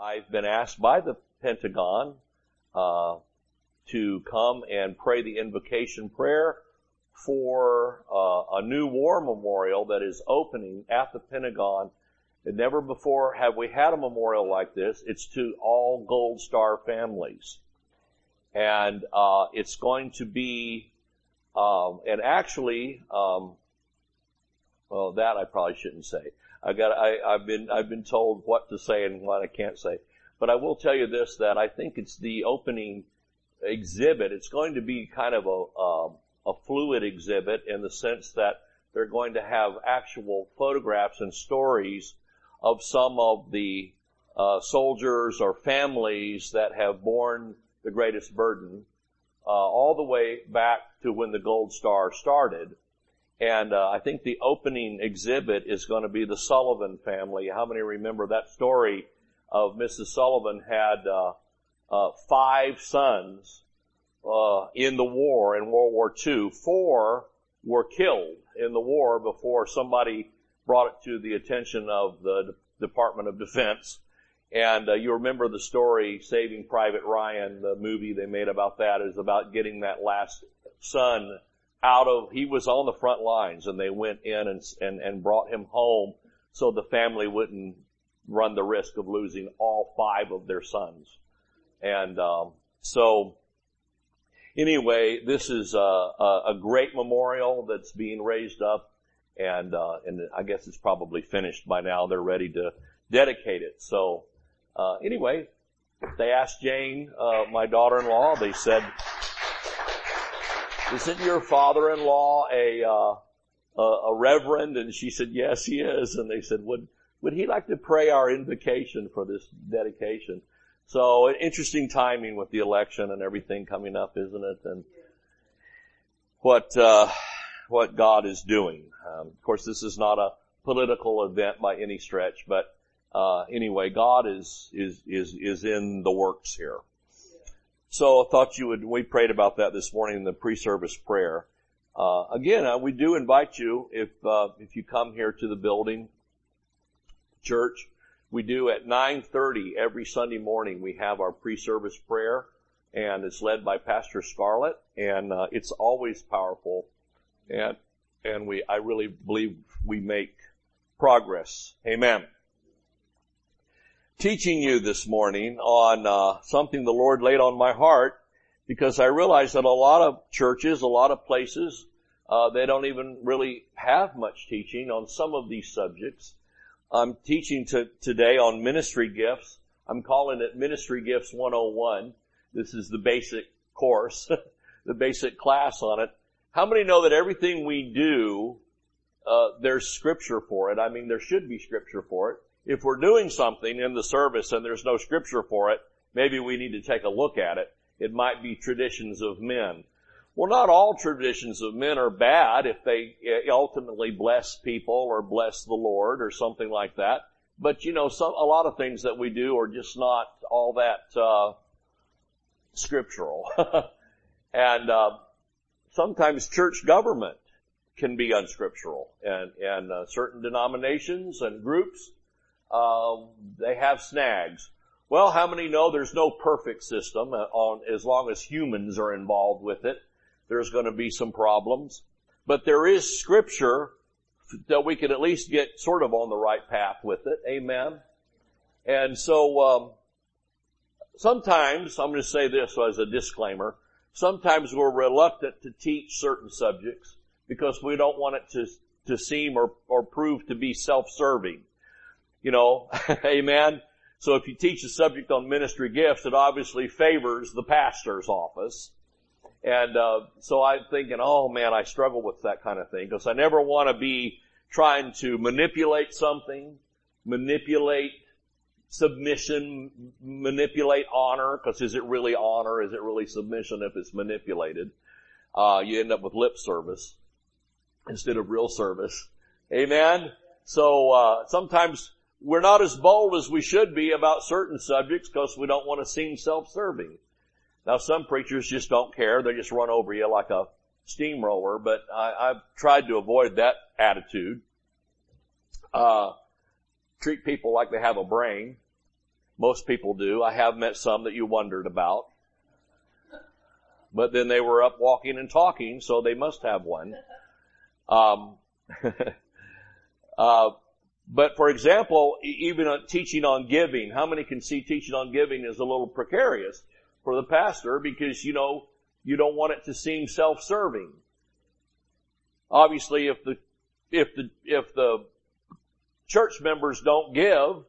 I've been asked by the Pentagon uh, to come and pray the invocation prayer for uh, a new war memorial that is opening at the Pentagon. And never before have we had a memorial like this. It's to all Gold Star families. And uh, it's going to be, um, and actually, um, well, that I probably shouldn't say. I got, I, I've been, I've been told what to say and what I can't say. But I will tell you this, that I think it's the opening exhibit. It's going to be kind of a, um, a fluid exhibit in the sense that they're going to have actual photographs and stories of some of the uh, soldiers or families that have borne the greatest burden, uh, all the way back to when the Gold Star started. And uh, I think the opening exhibit is going to be the Sullivan family. How many remember that story of Mrs. Sullivan had uh, uh, five sons uh, in the war in World War II. Four were killed in the war before somebody brought it to the attention of the Department of Defense. And uh, you remember the story, Saving Private Ryan, the movie they made about that is about getting that last son out of, he was on the front lines and they went in and, and, and brought him home so the family wouldn't run the risk of losing all five of their sons. And, um, so, anyway, this is a, a, a, great memorial that's being raised up, and uh, and I guess it's probably finished by now. They're ready to dedicate it. So uh, anyway, they asked Jane, uh, my daughter-in-law. They said, "Isn't your father-in-law a uh, a reverend?" And she said, "Yes, he is." And they said, "Would would he like to pray our invocation for this dedication?" So interesting timing with the election and everything coming up, isn't it? And what uh, what God is doing. Um, of course, this is not a political event by any stretch, but uh, anyway, God is is is is in the works here. So I thought you would. We prayed about that this morning in the pre-service prayer. Uh, again, uh, we do invite you if uh, if you come here to the building, church. We do at 9.30 every Sunday morning. We have our pre-service prayer and it's led by Pastor Scarlett and uh, it's always powerful and and we I really believe we make progress. Amen. Teaching you this morning on uh, something the Lord laid on my heart because I realize that a lot of churches, a lot of places, uh, they don't even really have much teaching on some of these subjects. I'm teaching to, today on ministry gifts. I'm calling it Ministry Gifts 101. This is the basic course, the basic class on it. How many know that everything we do, uh, there's scripture for it? I mean, there should be scripture for it. If we're doing something in the service and there's no scripture for it, maybe we need to take a look at it. It might be traditions of men. Well, not all traditions of men are bad if they eh, ultimately bless people or bless the Lord or something like that. But you know, some, a lot of things that we do are just not all that, uh, scriptural. and, uh, sometimes church government can be unscriptural and, and, uh, certain denominations and groups, uh, they have snags. Well, how many know there's no perfect system uh, on, as long as humans are involved with it? there's going to be some problems. But there is scripture that we can at least get sort of on the right path with it. Amen. And so, um, sometimes, I'm going to say this as a disclaimer, sometimes we're reluctant to teach certain subjects because we don't want it to, to seem or, or prove to be self-serving. You know, amen. So if you teach a subject on ministry gifts, it obviously favors the pastor's office. And uh, so I'm thinking, oh man, I struggle with that kind of thing because I never want to be trying to manipulate something, manipulate submission, manipulate honor, because is it really honor? Is it really submission if it's manipulated? Uh, you end up with lip service instead of real service. Amen? So, uh, sometimes we're not as bold as we should be about certain subjects because we don't want to seem self-serving. Now some preachers just don't care. They just run over you like a steamroller, but I, have tried to avoid that attitude. Uh, treat people like they have a brain. Most people do. I have met some that you wondered about. But then they were up walking and talking, so they must have one. Um, uh, but for example, even teaching on giving, how many can see teaching on giving is a little precarious for the pastor because, you know, you don't want it to seem self-serving. Obviously, if the, if the, if the church members don't give,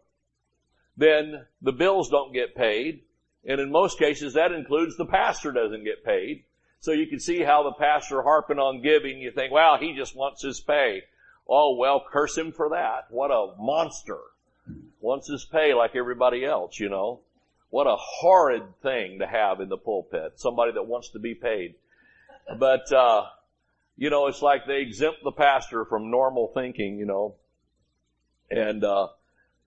then the bills don't get paid. And in most cases, that includes the pastor doesn't get paid. So you can see how the pastor harping on giving, you think, wow, he just wants his pay. Oh, well, curse him for that. What a monster. Wants his pay like everybody else, you know. What a horrid thing to have in the pulpit. Somebody that wants to be paid. But, uh, you know, it's like they exempt the pastor from normal thinking, you know. And, uh,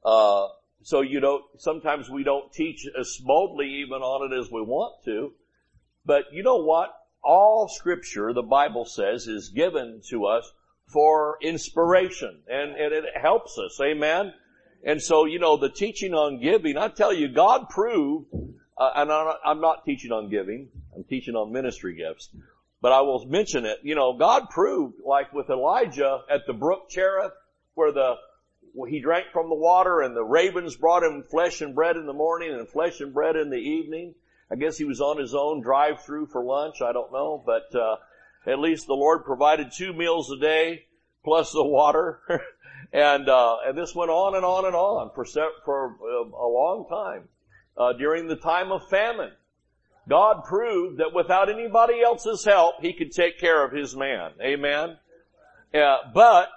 uh, so you know, sometimes we don't teach as boldly even on it as we want to. But you know what? All scripture, the Bible says, is given to us for inspiration and, and it helps us. Amen. And so, you know, the teaching on giving, I tell you, God proved, uh, and I'm not, I'm not teaching on giving, I'm teaching on ministry gifts, but I will mention it. You know, God proved, like with Elijah at the brook Cherith, where the he drank from the water and the ravens brought him flesh and bread in the morning and flesh and bread in the evening. I guess he was on his own drive through for lunch. I don't know, but, uh, at least the Lord provided two meals a day plus the water. and, uh, and this went on and on and on for, for uh, a long time. Uh, during the time of famine, God proved that without anybody else's help, He could take care of His man. Amen. Uh, but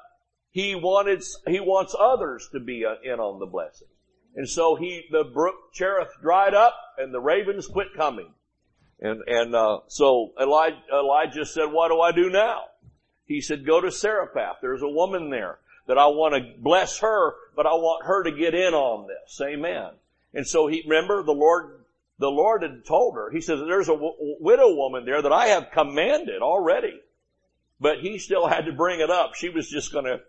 he wanted, he wants others to be uh, in on the blessing. And so he, the brook Cherith dried up and the ravens quit coming. And, and, uh, so Elijah, Elijah said, what do I do now? He said, go to Zarephath. There's a woman there that I want to bless her, but I want her to get in on this. Amen. And so he, remember the Lord, the Lord had told her, he says, there's a w- widow woman there that I have commanded already. But he still had to bring it up. She was just gonna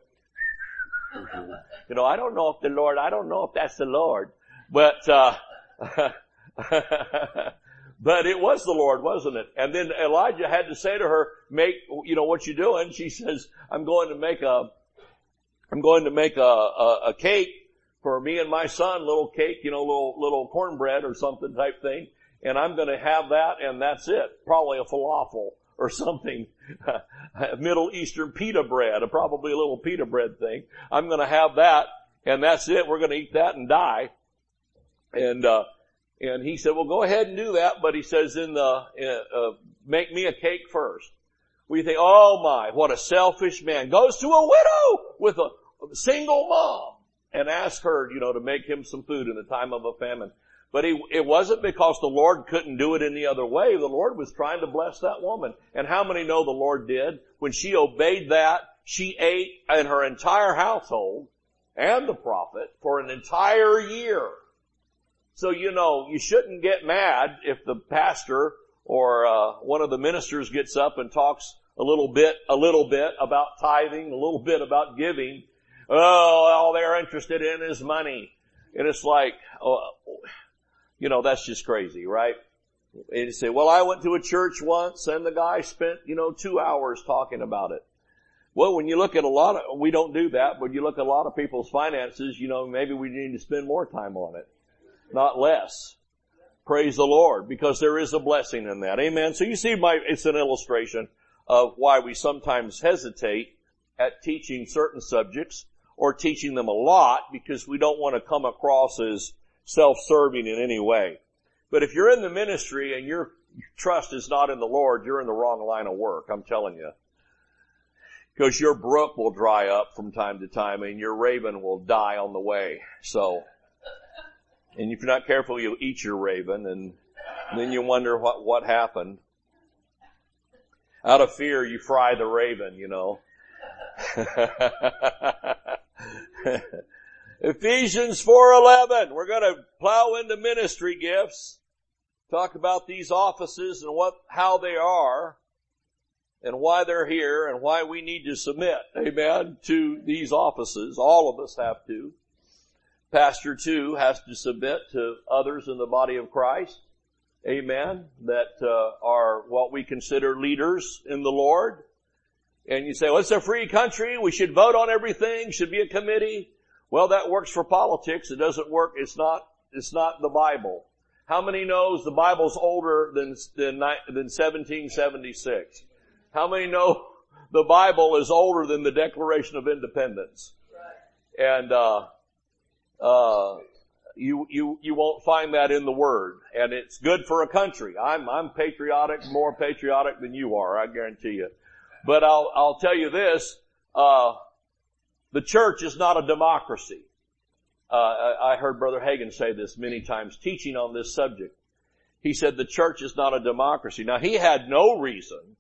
you know, I don't know if the Lord, I don't know if that's the Lord, but, uh, but it was the Lord, wasn't it? And then Elijah had to say to her, make, you know, what you doing? She says, I'm going to make a, I'm going to make a, a, a cake for me and my son, little cake, you know, little, little cornbread or something type thing. And I'm going to have that and that's it. Probably a falafel or something. Middle Eastern pita bread, a probably a little pita bread thing. I'm going to have that, and that's it. We're going to eat that and die. And uh, and he said, "Well, go ahead and do that." But he says, "In the uh, uh, make me a cake first. We think, "Oh my, what a selfish man!" Goes to a widow with a single mom and asks her, you know, to make him some food in the time of a famine. But he, it wasn't because the Lord couldn't do it any other way. The Lord was trying to bless that woman. And how many know the Lord did? When she obeyed that, she ate and her entire household and the prophet for an entire year. So you know, you shouldn't get mad if the pastor or uh, one of the ministers gets up and talks a little bit, a little bit about tithing, a little bit about giving. Oh, all they're interested in is money. And it's like, oh, you know, that's just crazy, right? And you say, well, I went to a church once and the guy spent, you know, two hours talking about it. Well, when you look at a lot of, we don't do that, but you look at a lot of people's finances, you know, maybe we need to spend more time on it, not less. Praise the Lord, because there is a blessing in that. Amen. So you see my, it's an illustration of why we sometimes hesitate at teaching certain subjects or teaching them a lot because we don't want to come across as self-serving in any way. But if you're in the ministry and your trust is not in the Lord, you're in the wrong line of work, I'm telling you. Because your brook will dry up from time to time and your raven will die on the way. So, and if you're not careful, you'll eat your raven and then you wonder what, what happened. Out of fear, you fry the raven, you know. Ephesians 4:11. We're going to plow into ministry gifts. Talk about these offices and what how they are and why they're here and why we need to submit, amen, to these offices. All of us have to. Pastor too has to submit to others in the body of Christ. Amen. That uh, are what we consider leaders in the Lord. And you say, well, it's a free country. We should vote on everything. Should be a committee. Well, that works for politics. It doesn't work. It's not, it's not the Bible. How many knows the Bible's older than, than, than 1776? How many know the Bible is older than the Declaration of Independence? And, uh, uh, you, you, you won't find that in the Word. And it's good for a country. I'm, I'm patriotic, more patriotic than you are, I guarantee you. But I'll, I'll tell you this, uh, the church is not a democracy. Uh, I heard Brother Hagin say this many times teaching on this subject. He said the church is not a democracy. Now he had no reason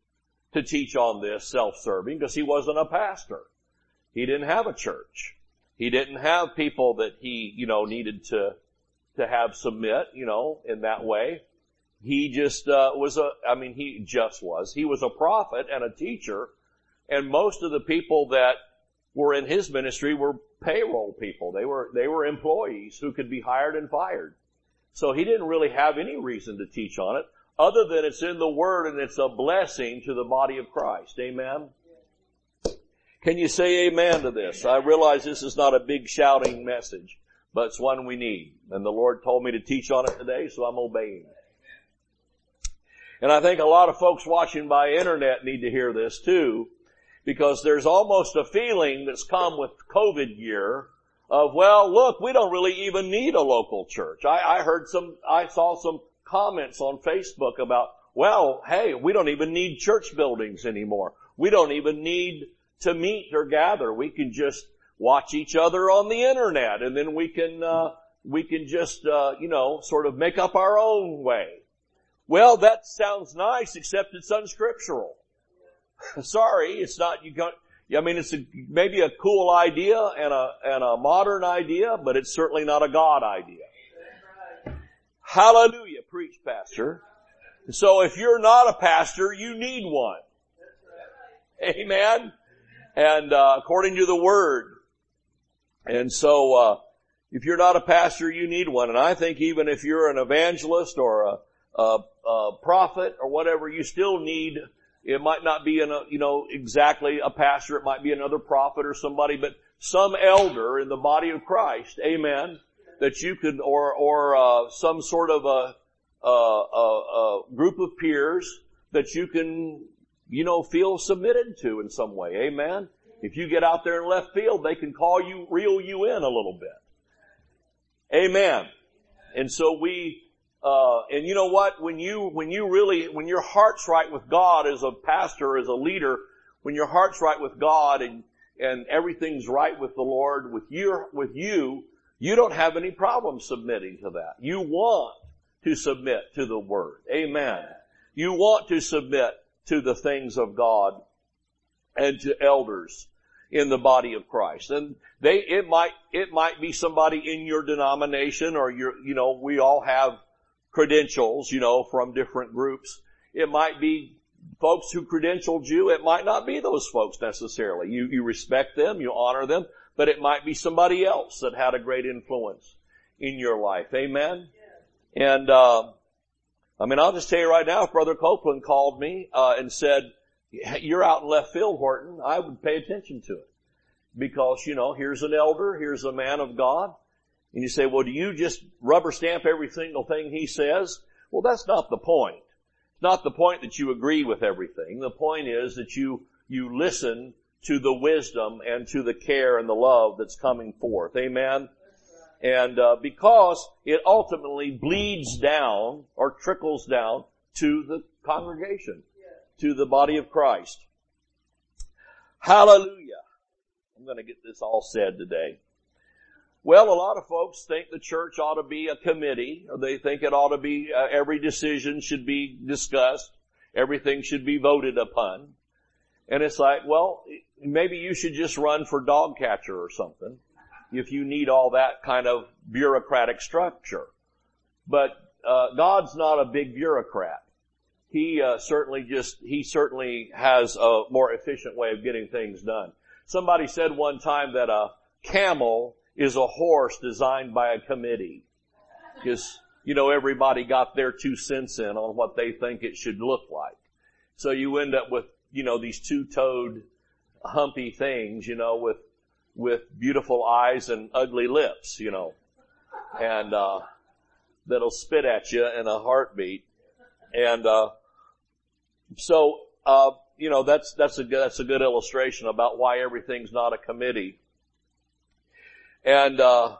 to teach on this self-serving because he wasn't a pastor. He didn't have a church. He didn't have people that he, you know, needed to, to have submit, you know, in that way. He just, uh, was a, I mean, he just was. He was a prophet and a teacher and most of the people that were in his ministry were payroll people. They were, they were employees who could be hired and fired. So he didn't really have any reason to teach on it other than it's in the Word and it's a blessing to the body of Christ. Amen? Can you say amen to this? I realize this is not a big shouting message, but it's one we need. And the Lord told me to teach on it today, so I'm obeying. And I think a lot of folks watching by internet need to hear this too, because there's almost a feeling that's come with COVID year of, well, look, we don't really even need a local church. I, I heard some, I saw some comments on Facebook about, well, hey, we don't even need church buildings anymore. We don't even need to meet or gather. We can just watch each other on the internet and then we can, uh, we can just, uh, you know, sort of make up our own way. Well, that sounds nice, except it's unscriptural. Sorry, it's not, you got, I mean, it's a, maybe a cool idea and a, and a modern idea, but it's certainly not a God idea. Hallelujah, preach pastor. So if you're not a pastor, you need one. Amen. And, uh, according to the word. And so, uh, if you're not a pastor, you need one. And I think even if you're an evangelist or a, a, a prophet or whatever, you still need it might not be a, you know, exactly a pastor. It might be another prophet or somebody, but some elder in the body of Christ. Amen. That you could, or, or, uh, some sort of a, a group of peers that you can, you know, feel submitted to in some way. Amen. If you get out there in left field, they can call you, reel you in a little bit. Amen. And so we, uh, and you know what? When you, when you really, when your heart's right with God as a pastor, as a leader, when your heart's right with God and, and everything's right with the Lord, with your, with you, you don't have any problem submitting to that. You want to submit to the Word. Amen. You want to submit to the things of God and to elders in the body of Christ. And they, it might, it might be somebody in your denomination or your, you know, we all have credentials, you know, from different groups. It might be folks who credentialed you. It might not be those folks necessarily. You, you respect them, you honor them, but it might be somebody else that had a great influence in your life. Amen? And, uh, I mean, I'll just tell you right now, if Brother Copeland called me, uh, and said, you're out in left field, Horton, I would pay attention to it. Because, you know, here's an elder, here's a man of God, and you say, well, do you just rubber stamp every single thing he says? Well, that's not the point. It's not the point that you agree with everything. The point is that you, you listen to the wisdom and to the care and the love that's coming forth. Amen? And uh, because it ultimately bleeds down or trickles down to the congregation, to the body of Christ. Hallelujah. I'm going to get this all said today. Well, a lot of folks think the church ought to be a committee, or they think it ought to be, uh, every decision should be discussed, everything should be voted upon. And it's like, well, maybe you should just run for dog catcher or something, if you need all that kind of bureaucratic structure. But, uh, God's not a big bureaucrat. He, uh, certainly just, he certainly has a more efficient way of getting things done. Somebody said one time that a camel is a horse designed by a committee. Because, you know, everybody got their two cents in on what they think it should look like. So you end up with, you know, these two-toed, humpy things, you know, with, with beautiful eyes and ugly lips, you know. And, uh, that'll spit at you in a heartbeat. And, uh, so, uh, you know, that's, that's a good, that's a good illustration about why everything's not a committee. And, uh,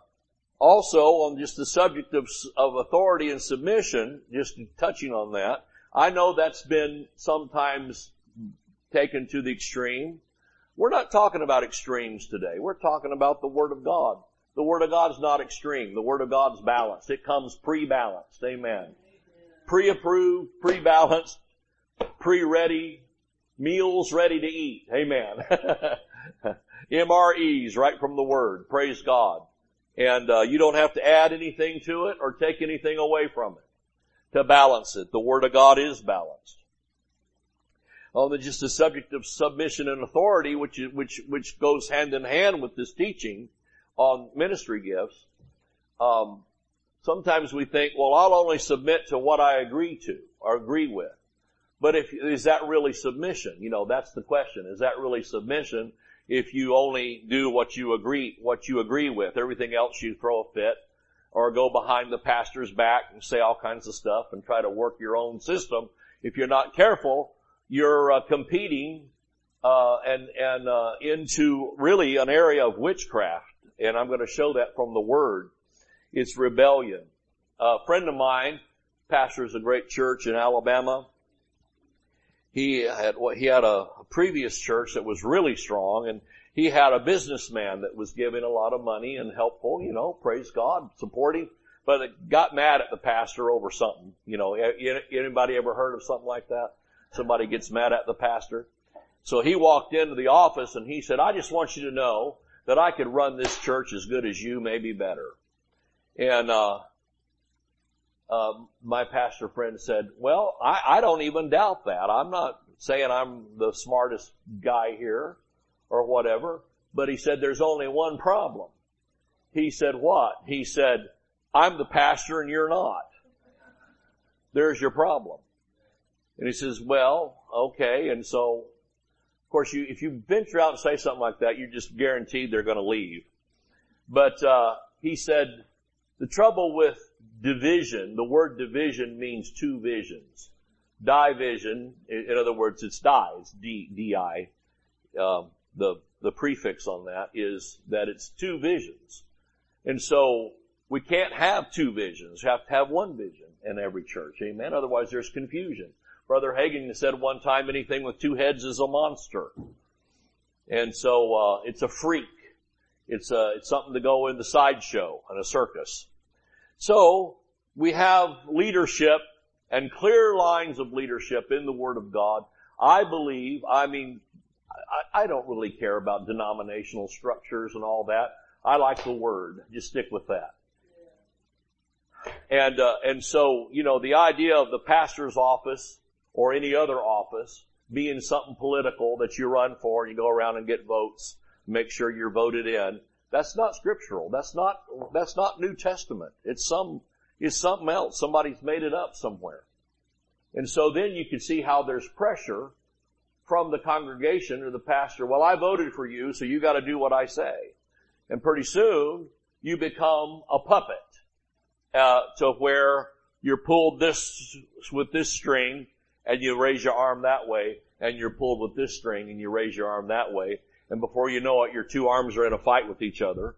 also on just the subject of, of authority and submission, just touching on that, I know that's been sometimes taken to the extreme. We're not talking about extremes today. We're talking about the Word of God. The Word of God is not extreme. The Word of God is balanced. It comes pre-balanced. Amen. Pre-approved, pre-balanced, pre-ready, meals ready to eat. Amen. MREs right from the Word. Praise God. And uh, you don't have to add anything to it or take anything away from it to balance it. The Word of God is balanced. On the, just the subject of submission and authority, which which which goes hand in hand with this teaching on ministry gifts. Um, sometimes we think, well, I'll only submit to what I agree to or agree with. But if is that really submission? You know, that's the question. Is that really submission? if you only do what you agree, what you agree with. Everything else you throw a fit or go behind the pastor's back and say all kinds of stuff and try to work your own system. If you're not careful, you're uh, competing uh, and and uh, into really an area of witchcraft. And I'm going to show that from the Word. It's rebellion. A friend of mine pastors a great church in Alabama he had he had a previous church that was really strong and he had a businessman that was giving a lot of money and helpful, you know, praise God, supporting, but it got mad at the pastor over something. You know, anybody ever heard of something like that? Somebody gets mad at the pastor. So he walked into the office and he said, I just want you to know that I could run this church as good as you, maybe better. And, uh, uh, my pastor friend said, well, I, I don't even doubt that. I'm not saying I'm the smartest guy here or whatever, but he said there's only one problem. He said what? He said, I'm the pastor and you're not. There's your problem. And he says, well, okay. And so, of course, you, if you venture out and say something like that, you're just guaranteed they're going to leave. But, uh, he said, the trouble with division, the word division means two visions. Division, in other words, it's dies, D, D-I. Um, the, the prefix on that is that it's two visions. And so, we can't have two visions. We have to have one vision in every church. Amen. Otherwise there's confusion. Brother Hagin said one time anything with two heads is a monster. And so, uh, it's a freak. It's a, it's something to go in the sideshow and a circus. So, we have leadership and clear lines of leadership in the Word of God. I believe, I mean, I, I don't really care about denominational structures and all that. I like the Word. Just stick with that. And, uh, and so, you know, the idea of the pastor's office or any other office being something political that you run for and you go around and get votes, make sure you're voted in. That's not scriptural. That's not, that's not New Testament. It's some, it's something else. Somebody's made it up somewhere. And so then you can see how there's pressure from the congregation or the pastor. Well, I voted for you, so you gotta do what I say. And pretty soon, you become a puppet, uh, to where you're pulled this, with this string, and you raise your arm that way, and you're pulled with this string, and you raise your arm that way, and before you know it, your two arms are in a fight with each other.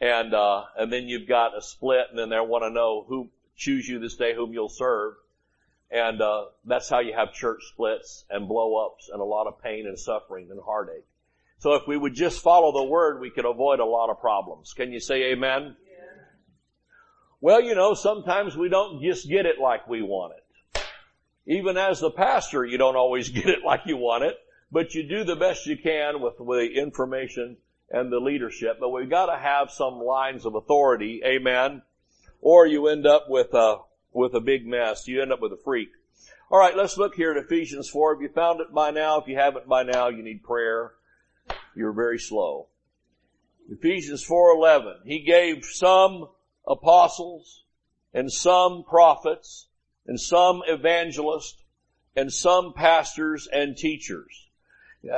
And, uh, and then you've got a split and then they want to know who, choose you this day whom you'll serve. And, uh, that's how you have church splits and blow ups and a lot of pain and suffering and heartache. So if we would just follow the word, we could avoid a lot of problems. Can you say amen? Yeah. Well, you know, sometimes we don't just get it like we want it. Even as the pastor, you don't always get it like you want it but you do the best you can with, the information and the leadership. But we've got to have some lines of authority, amen. Or you end up with a with a big mess. You end up with a freak. All right, let's look here at Ephesians 4. If you found it by now, if you haven't by now, you need prayer. You're very slow. Ephesians 4:11. He gave some apostles and some prophets and some evangelists and some pastors and teachers.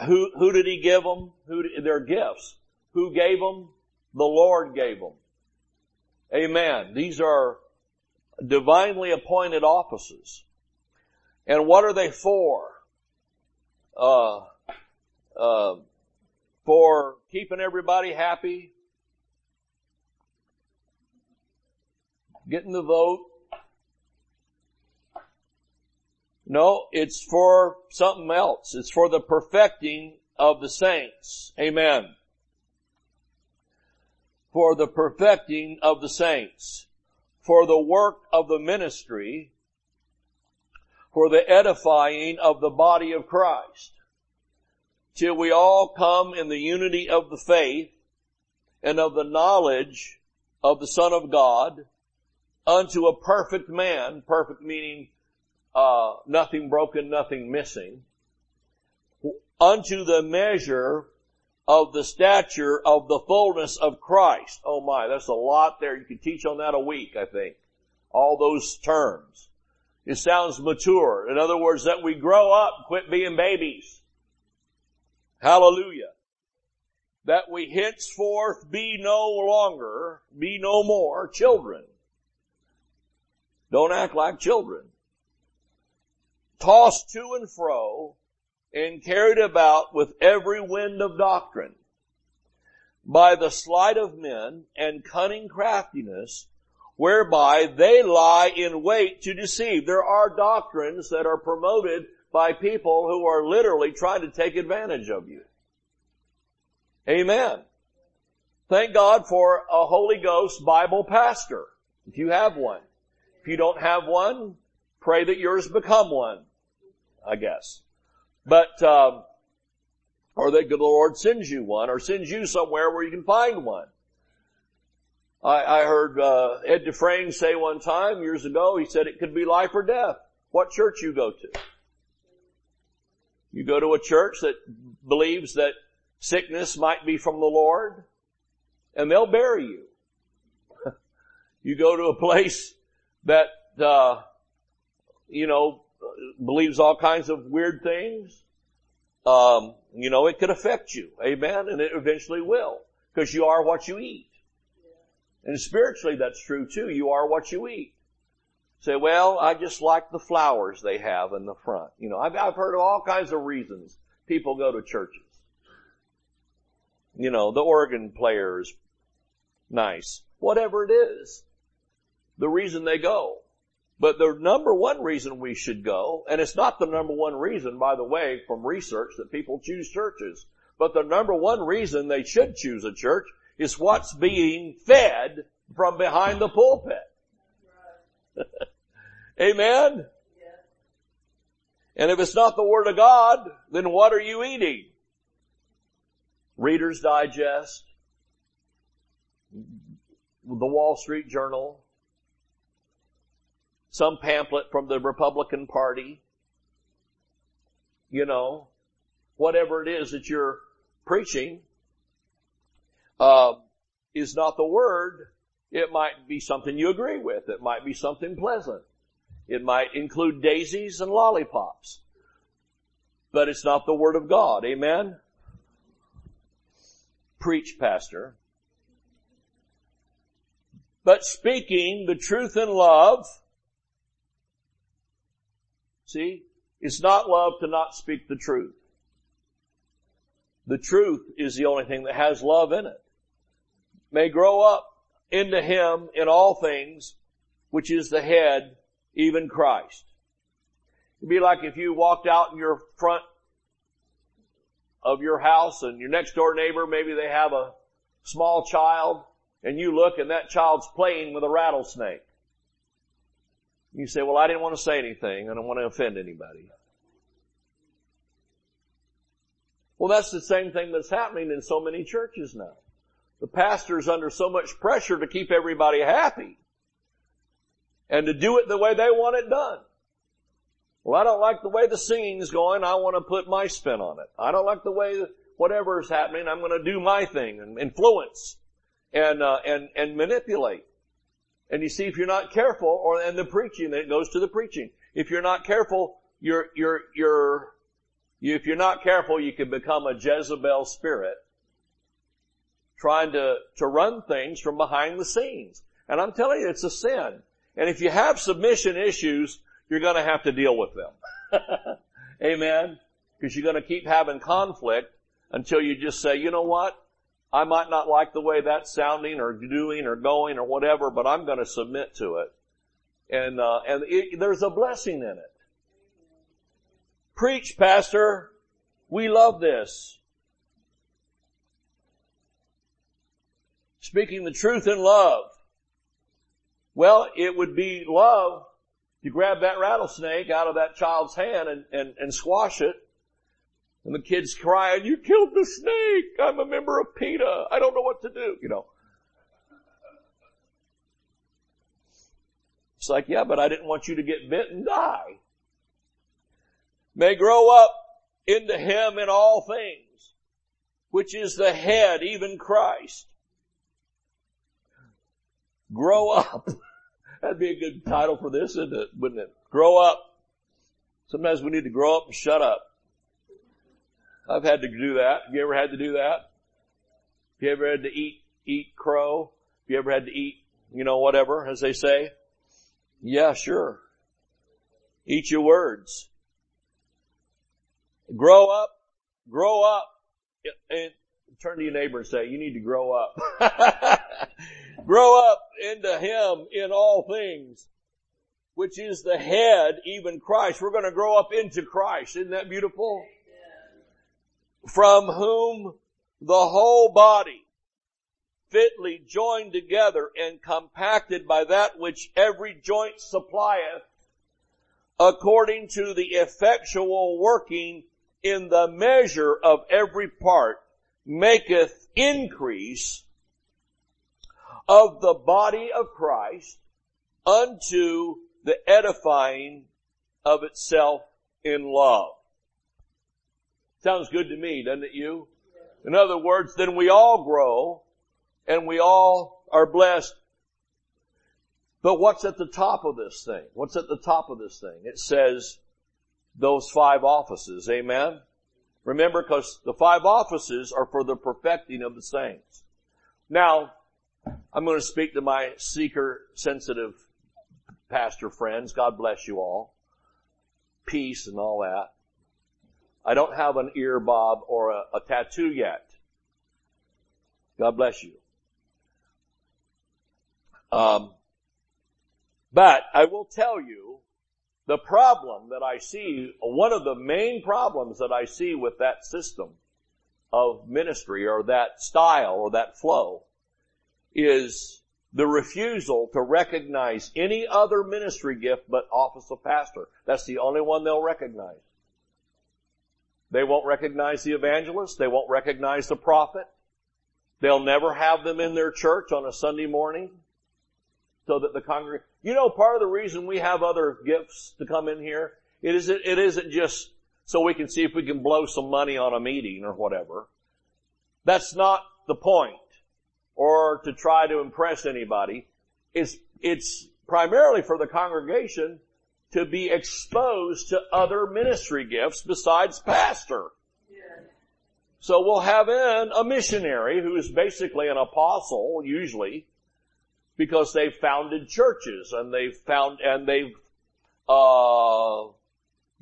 Who, who did he give them? Who, their gifts. Who gave them? The Lord gave them. Amen. These are divinely appointed offices. And what are they for? Uh, uh, for keeping everybody happy, getting the vote. No, it's for something else. It's for the perfecting of the saints. Amen. For the perfecting of the saints. For the work of the ministry. For the edifying of the body of Christ till we all come in the unity of the faith and of the knowledge of the Son of God unto a perfect man, perfect meaning uh, nothing broken, nothing missing, unto the measure of the stature of the fullness of Christ. Oh my, that's a lot there. You could teach on that a week, I think. All those terms. It sounds mature. In other words, that we grow up, quit being babies. Hallelujah. That we henceforth be no longer, be no more children. Don't act like children. Tossed to and fro and carried about with every wind of doctrine by the sleight of men and cunning craftiness whereby they lie in wait to deceive. There are doctrines that are promoted by people who are literally trying to take advantage of you. Amen. Thank God for a Holy Ghost Bible pastor, if you have one. If you don't have one, pray that yours become one, I guess. But, uh, or that the Lord sends you one, or sends you somewhere where you can find one. I, I heard uh, Ed Dufresne say one time years ago, he said it could be life or death. What church you go to? You go to a church that believes that sickness might be from the Lord, and they'll bury you. you go to a place that, uh, you know, believes all kinds of weird things, um, you know, it could affect you. Amen? And it eventually will. Because you are what you eat. And spiritually that's true too. You are what you eat. Say, well, I just like the flowers they have in the front. You know, I've, I've heard of all kinds of reasons people go to churches. You know, the organ player is nice. Whatever it is. The reason they go. But the number one reason we should go, and it's not the number one reason, by the way, from research that people choose churches, but the number one reason they should choose a church is what's being fed from behind the pulpit. Amen? And if it's not the Word of God, then what are you eating? Reader's Digest, the Wall Street Journal, some pamphlet from the Republican Party, you know, whatever it is that you're preaching, uh, is not the Word. It might be something you agree with. It might be something pleasant. It might include daisies and lollipops. But it's not the Word of God. Amen? Preach, Pastor. But speaking the truth in love, see, it's not love to not speak the truth. The truth is the only thing that has love in it. May grow up into Him in all things, which is the head, even Christ. It'd be like if you walked out in your front of your house and your next door neighbor, maybe they have a small child and you look and that child's playing with a rattlesnake. You say, well, I didn't want to say anything. I don't want to offend anybody. Well, that's the same thing that's happening in so many churches now. The pastor's under so much pressure to keep everybody happy and to do it the way they want it done. Well, I don't like the way the singing's going. I want to put my spin on it. I don't like the way whatever is happening, I'm going to do my thing and influence and, uh, and, and manipulate. And you see, if you're not careful, or, and the preaching, then it goes to the preaching. If you're not careful, you're, you're, you're, if you're not careful, you can become a Jezebel spirit trying to, to run things from behind the scenes. And I'm telling you, it's a sin. And if you have submission issues, you're going to have to deal with them. Amen? Because you're going to keep having conflict until you just say, you know what? I might not like the way that's sounding or doing or going or whatever, but I'm going to submit to it. And, uh, and it, there's a blessing in it. Preach, pastor. We love this. Speaking the truth in love. Well, it would be love to grab that rattlesnake out of that child's hand and, and, and squash it and the kid's crying, you killed the snake. I'm a member of PETA. I don't know what to do, you know. It's like, yeah, but I didn't want you to get bit and die. May grow up into Him in all things, which is the head, even Christ. Grow up. That'd be a good title for this, isn't it? Wouldn't it? Grow up. Sometimes we need to grow up and shut up. I've had to do that. Have you ever had to do that? Have you ever had to eat, eat crow? Have you ever had to eat, you know, whatever, as they say? Yeah, sure. Eat your words. Grow up, grow up, and turn to your neighbor and say, you need to grow up. grow up into Him in all things, which is the head, even Christ. We're going to grow up into Christ. Isn't that beautiful? From whom the whole body, fitly joined together and compacted by that which every joint supplieth, according to the effectual working in the measure of every part, maketh increase of the body of Christ unto the edifying of itself in love. Sounds good to me, doesn't it you? In other words, then we all grow and we all are blessed. But what's at the top of this thing? What's at the top of this thing? It says those five offices. Amen? Remember, because the five offices are for the perfecting of the saints. Now, I'm going to speak to my seeker sensitive pastor friends. God bless you all. Peace and all that. I don't have an ear bob or a, a tattoo yet. God bless you. Um, but I will tell you the problem that I see, one of the main problems that I see with that system of ministry or that style or that flow is the refusal to recognize any other ministry gift but office of pastor. That's the only one they'll recognize. They won't recognize the evangelist. They won't recognize the prophet. They'll never have them in their church on a Sunday morning so that the congregation, you know, part of the reason we have other gifts to come in here, it isn't, it isn't just so we can see if we can blow some money on a meeting or whatever. That's not the point or to try to impress anybody. It's, it's primarily for the congregation to be exposed to other ministry gifts besides pastor. So we'll have in a missionary who is basically an apostle, usually, because they've founded churches and they've found, and they've, uh,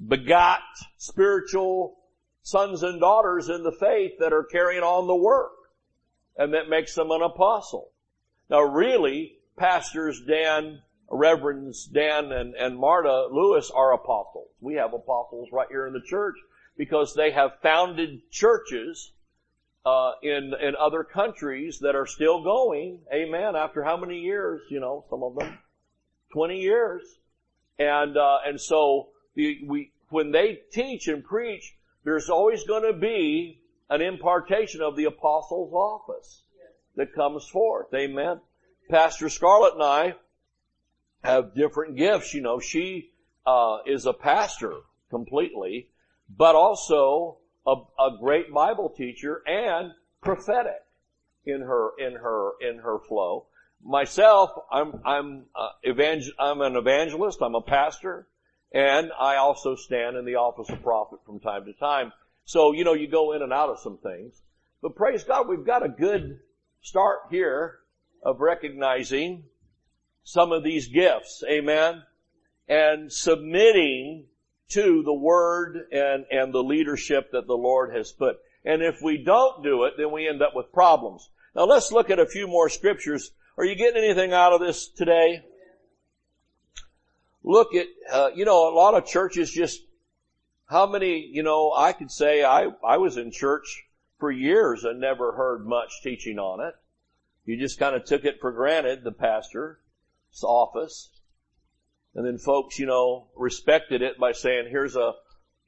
begot spiritual sons and daughters in the faith that are carrying on the work. And that makes them an apostle. Now really, pastors Dan Reverends Dan and, and Marta Lewis are apostles. We have apostles right here in the church because they have founded churches uh, in in other countries that are still going. Amen. After how many years? You know, some of them, twenty years, and uh, and so the, we when they teach and preach, there's always going to be an impartation of the apostle's office that comes forth. Amen. Pastor Scarlett and I have different gifts. You know, she uh, is a pastor completely, but also a, a great Bible teacher and prophetic in her, in her, in her flow. Myself, I'm, I'm, uh, evangel- I'm an evangelist, I'm a pastor, and I also stand in the office of prophet from time to time. So, you know, you go in and out of some things. But praise God, we've got a good start here of recognizing some of these gifts. Amen. And submitting to the word and, and the leadership that the Lord has put. And if we don't do it, then we end up with problems. Now let's look at a few more scriptures. Are you getting anything out of this today? Look at, uh, you know, a lot of churches just, how many, you know, I could say I, I was in church for years and never heard much teaching on it. You just kind of took it for granted, the pastor's office. And then folks, you know, respected it by saying, here's a,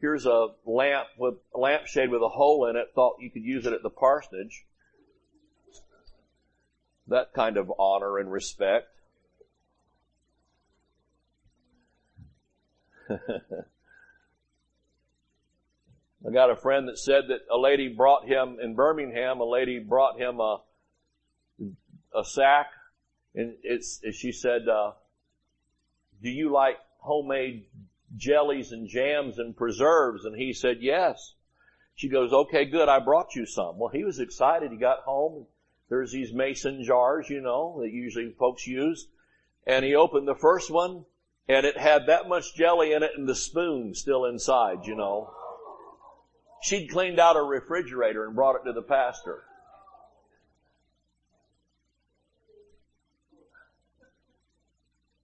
here's a lamp with, a lampshade with a hole in it, thought you could use it at the parsonage. That kind of honor and respect. I got a friend that said that a lady brought him in Birmingham, a lady brought him a, a sack and it's, she said, uh, do you like homemade jellies and jams and preserves? And he said, yes. She goes, okay, good. I brought you some. Well, he was excited. He got home. There's these mason jars, you know, that usually folks use. And he opened the first one and it had that much jelly in it and the spoon still inside, you know. She'd cleaned out a refrigerator and brought it to the pastor.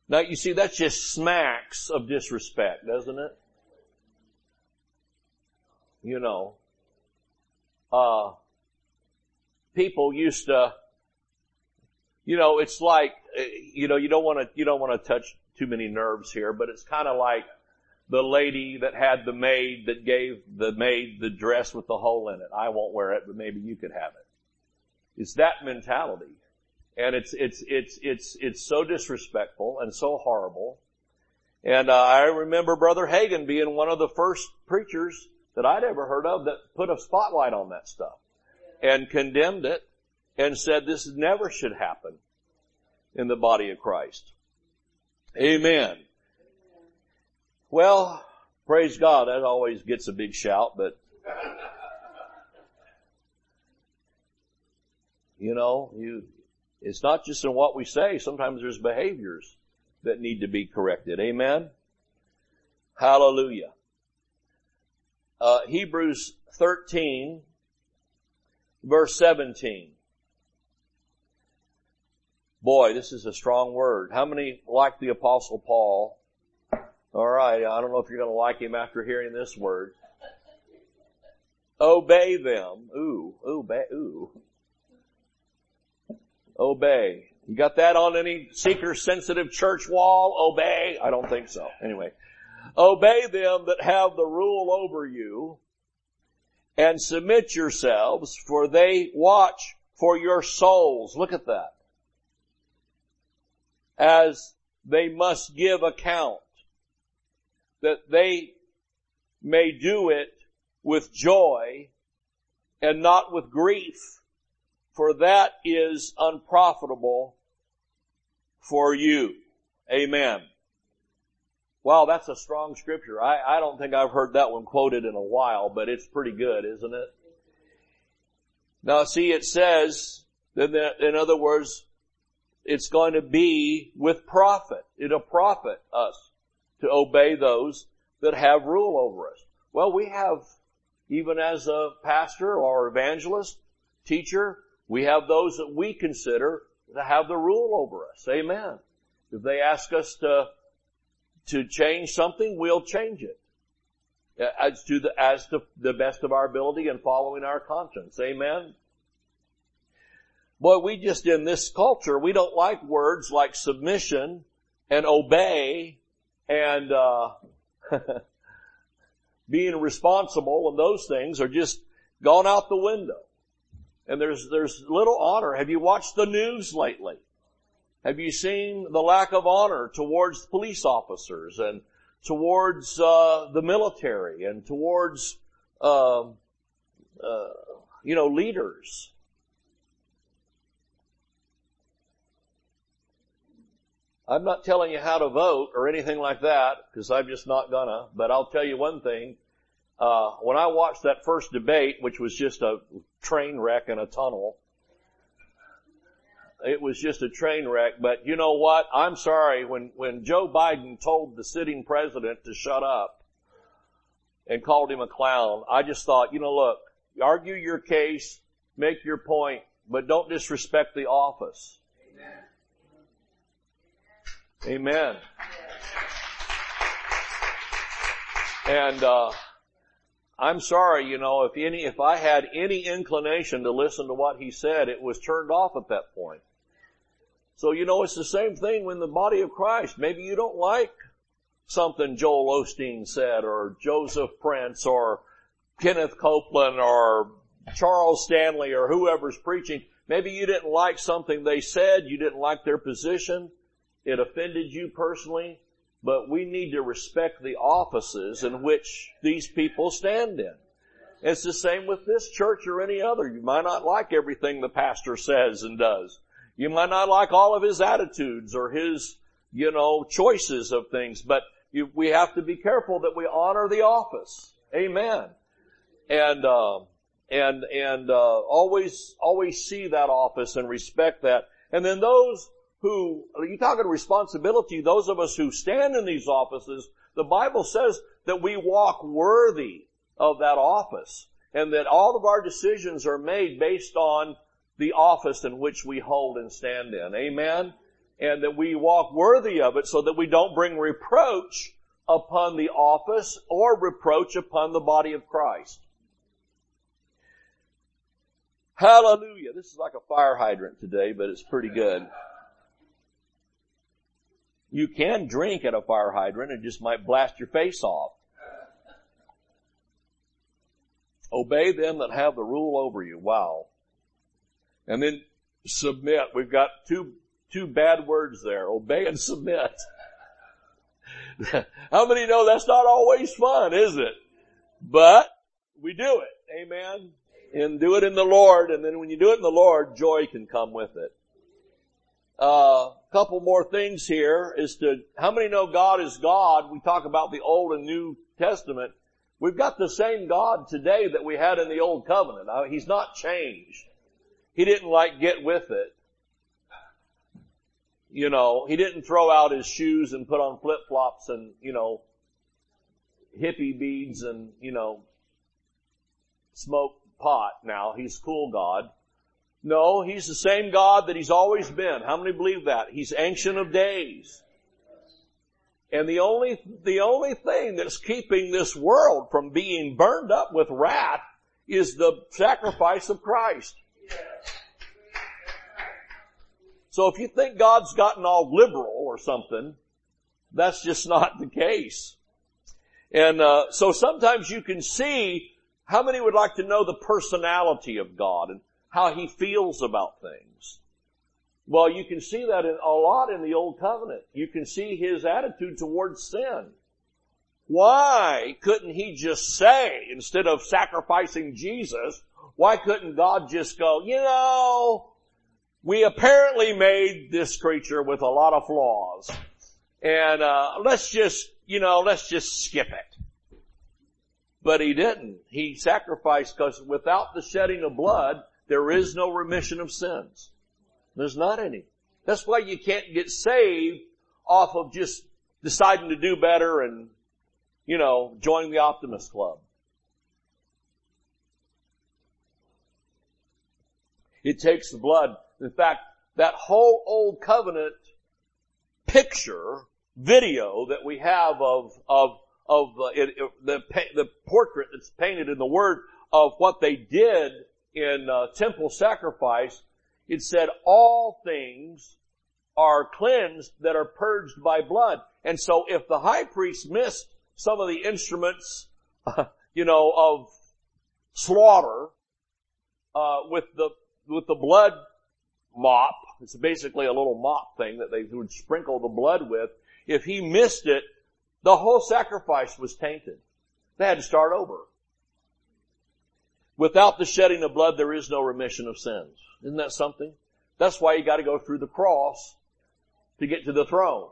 Now you see, that's just smacks of disrespect, doesn't it? You know, uh, people used to, you know, it's like, you know, you don't want to, you don't want to touch too many nerves here, but it's kind of like the lady that had the maid that gave the maid the dress with the hole in it. I won't wear it, but maybe you could have it. It's that mentality. And it's, it's, it's, it's, it's so disrespectful and so horrible. And uh, I remember Brother Hagin being one of the first preachers that I'd ever heard of that put a spotlight on that stuff and condemned it and said this never should happen in the body of Christ. Amen. Well, praise God, that always gets a big shout, but you know, you, it's not just in what we say. Sometimes there's behaviors that need to be corrected. Amen? Hallelujah. Uh, Hebrews 13 verse 17. Boy, this is a strong word. How many like the apostle Paul? Alright, I don't know if you're gonna like him after hearing this word. Obey them. Ooh, ooh, ooh obey. You got that on any seeker sensitive church wall? Obey? I don't think so. Anyway. Obey them that have the rule over you and submit yourselves for they watch for your souls. Look at that. As they must give account that they may do it with joy and not with grief for that is unprofitable for you. Amen. Wow, that's a strong scripture. I, I don't think I've heard that one quoted in a while, but it's pretty good, isn't it? Now see, it says, that in other words, it's going to be with profit. It'll profit us to obey those that have rule over us. Well, we have, even as a pastor or evangelist, teacher, we have those that we consider to have the rule over us. Amen. If they ask us to, to change something, we'll change it. As to the, as to the best of our ability and following our conscience. Amen. Boy, we just in this culture, we don't like words like submission and obey and, uh, being responsible and those things are just gone out the window. And there's, there's little honor. Have you watched the news lately? Have you seen the lack of honor towards police officers and towards uh, the military and towards uh, uh, you know, leaders. I'm not telling you how to vote or anything like that because I'm just not gonna. But I'll tell you one thing: uh, when I watched that first debate, which was just a train wreck in a tunnel, it was just a train wreck. But you know what? I'm sorry when when Joe Biden told the sitting president to shut up and called him a clown. I just thought, you know, look, argue your case, make your point, but don't disrespect the office. Amen. Amen. And uh, I'm sorry, you know, if any, if I had any inclination to listen to what he said, it was turned off at that point. So, you know, it's the same thing when the body of Christ. Maybe you don't like something Joel Osteen said or Joseph Prince or Kenneth Copeland or Charles Stanley or whoever's preaching. Maybe you didn't like something they said. You didn't like their position. It offended you personally but we need to respect the offices in which these people stand in. It's the same with this church or any other. You might not like everything the pastor says and does. You might not like all of his attitudes or his, you know, choices of things, but you, we have to be careful that we honor the office. Amen. And, uh, and, and, uh, always, always see that office and respect that. And then those who, you talking responsibility, those of us who stand in these offices, the Bible says that we walk worthy of that office and that all of our decisions are made based on the office in which we hold and stand in. Amen? And that we walk worthy of it so that we don't bring reproach upon the office or reproach upon the body of Christ. Hallelujah. This is like a fire hydrant today, but it's pretty good. You can drink at a fire hydrant and just might blast your face off. Obey them that have the rule over you. Wow. And then submit. We've got two, two bad words there. Obey and submit. How many know that's not always fun, is it? But we do it. Amen. And do it in the Lord. And then when you do it in the Lord, joy can come with it. A uh, couple more things here is to, how many know God is God? We talk about the Old and New Testament. We've got the same God today that we had in the Old Covenant. He's not changed. He didn't like get with it. You know, he didn't throw out his shoes and put on flip flops and, you know, hippie beads and, you know, smoke pot now. He's cool God. No, He's the same God that He's always been. How many believe that? He's ancient of days. And the only, the only thing that's keeping this world from being burned up with wrath is the sacrifice of Christ. So if you think God's gotten all liberal or something, that's just not the case. And uh, so sometimes you can see how many would like to know the personality of God and how he feels about things. Well, you can see that in, a lot in the Old Covenant. You can see his attitude towards sin. Why couldn't he just say, instead of sacrificing Jesus, why couldn't God just go, you know, we apparently made this creature with a lot of flaws. And, uh, let's just, you know, let's just skip it. But he didn't. He sacrificed because without the shedding of blood, there is no remission of sins. There's not any. That's why you can't get saved off of just deciding to do better and, you know, join the Optimist Club. It takes the blood. In fact, that whole old covenant picture, video that we have of, of, of uh, it, it, the, the portrait that's painted in the Word of what they did in uh, temple sacrifice, it said all things are cleansed that are purged by blood. And so if the high priest missed some of the instruments, uh, you know, of slaughter, uh, with the, with the blood mop, it's basically a little mop thing that they would sprinkle the blood with. If he missed it, the whole sacrifice was tainted. They had to start over. Without the shedding of blood, there is no remission of sins. Isn't that something? That's why you gotta go through the cross to get to the throne.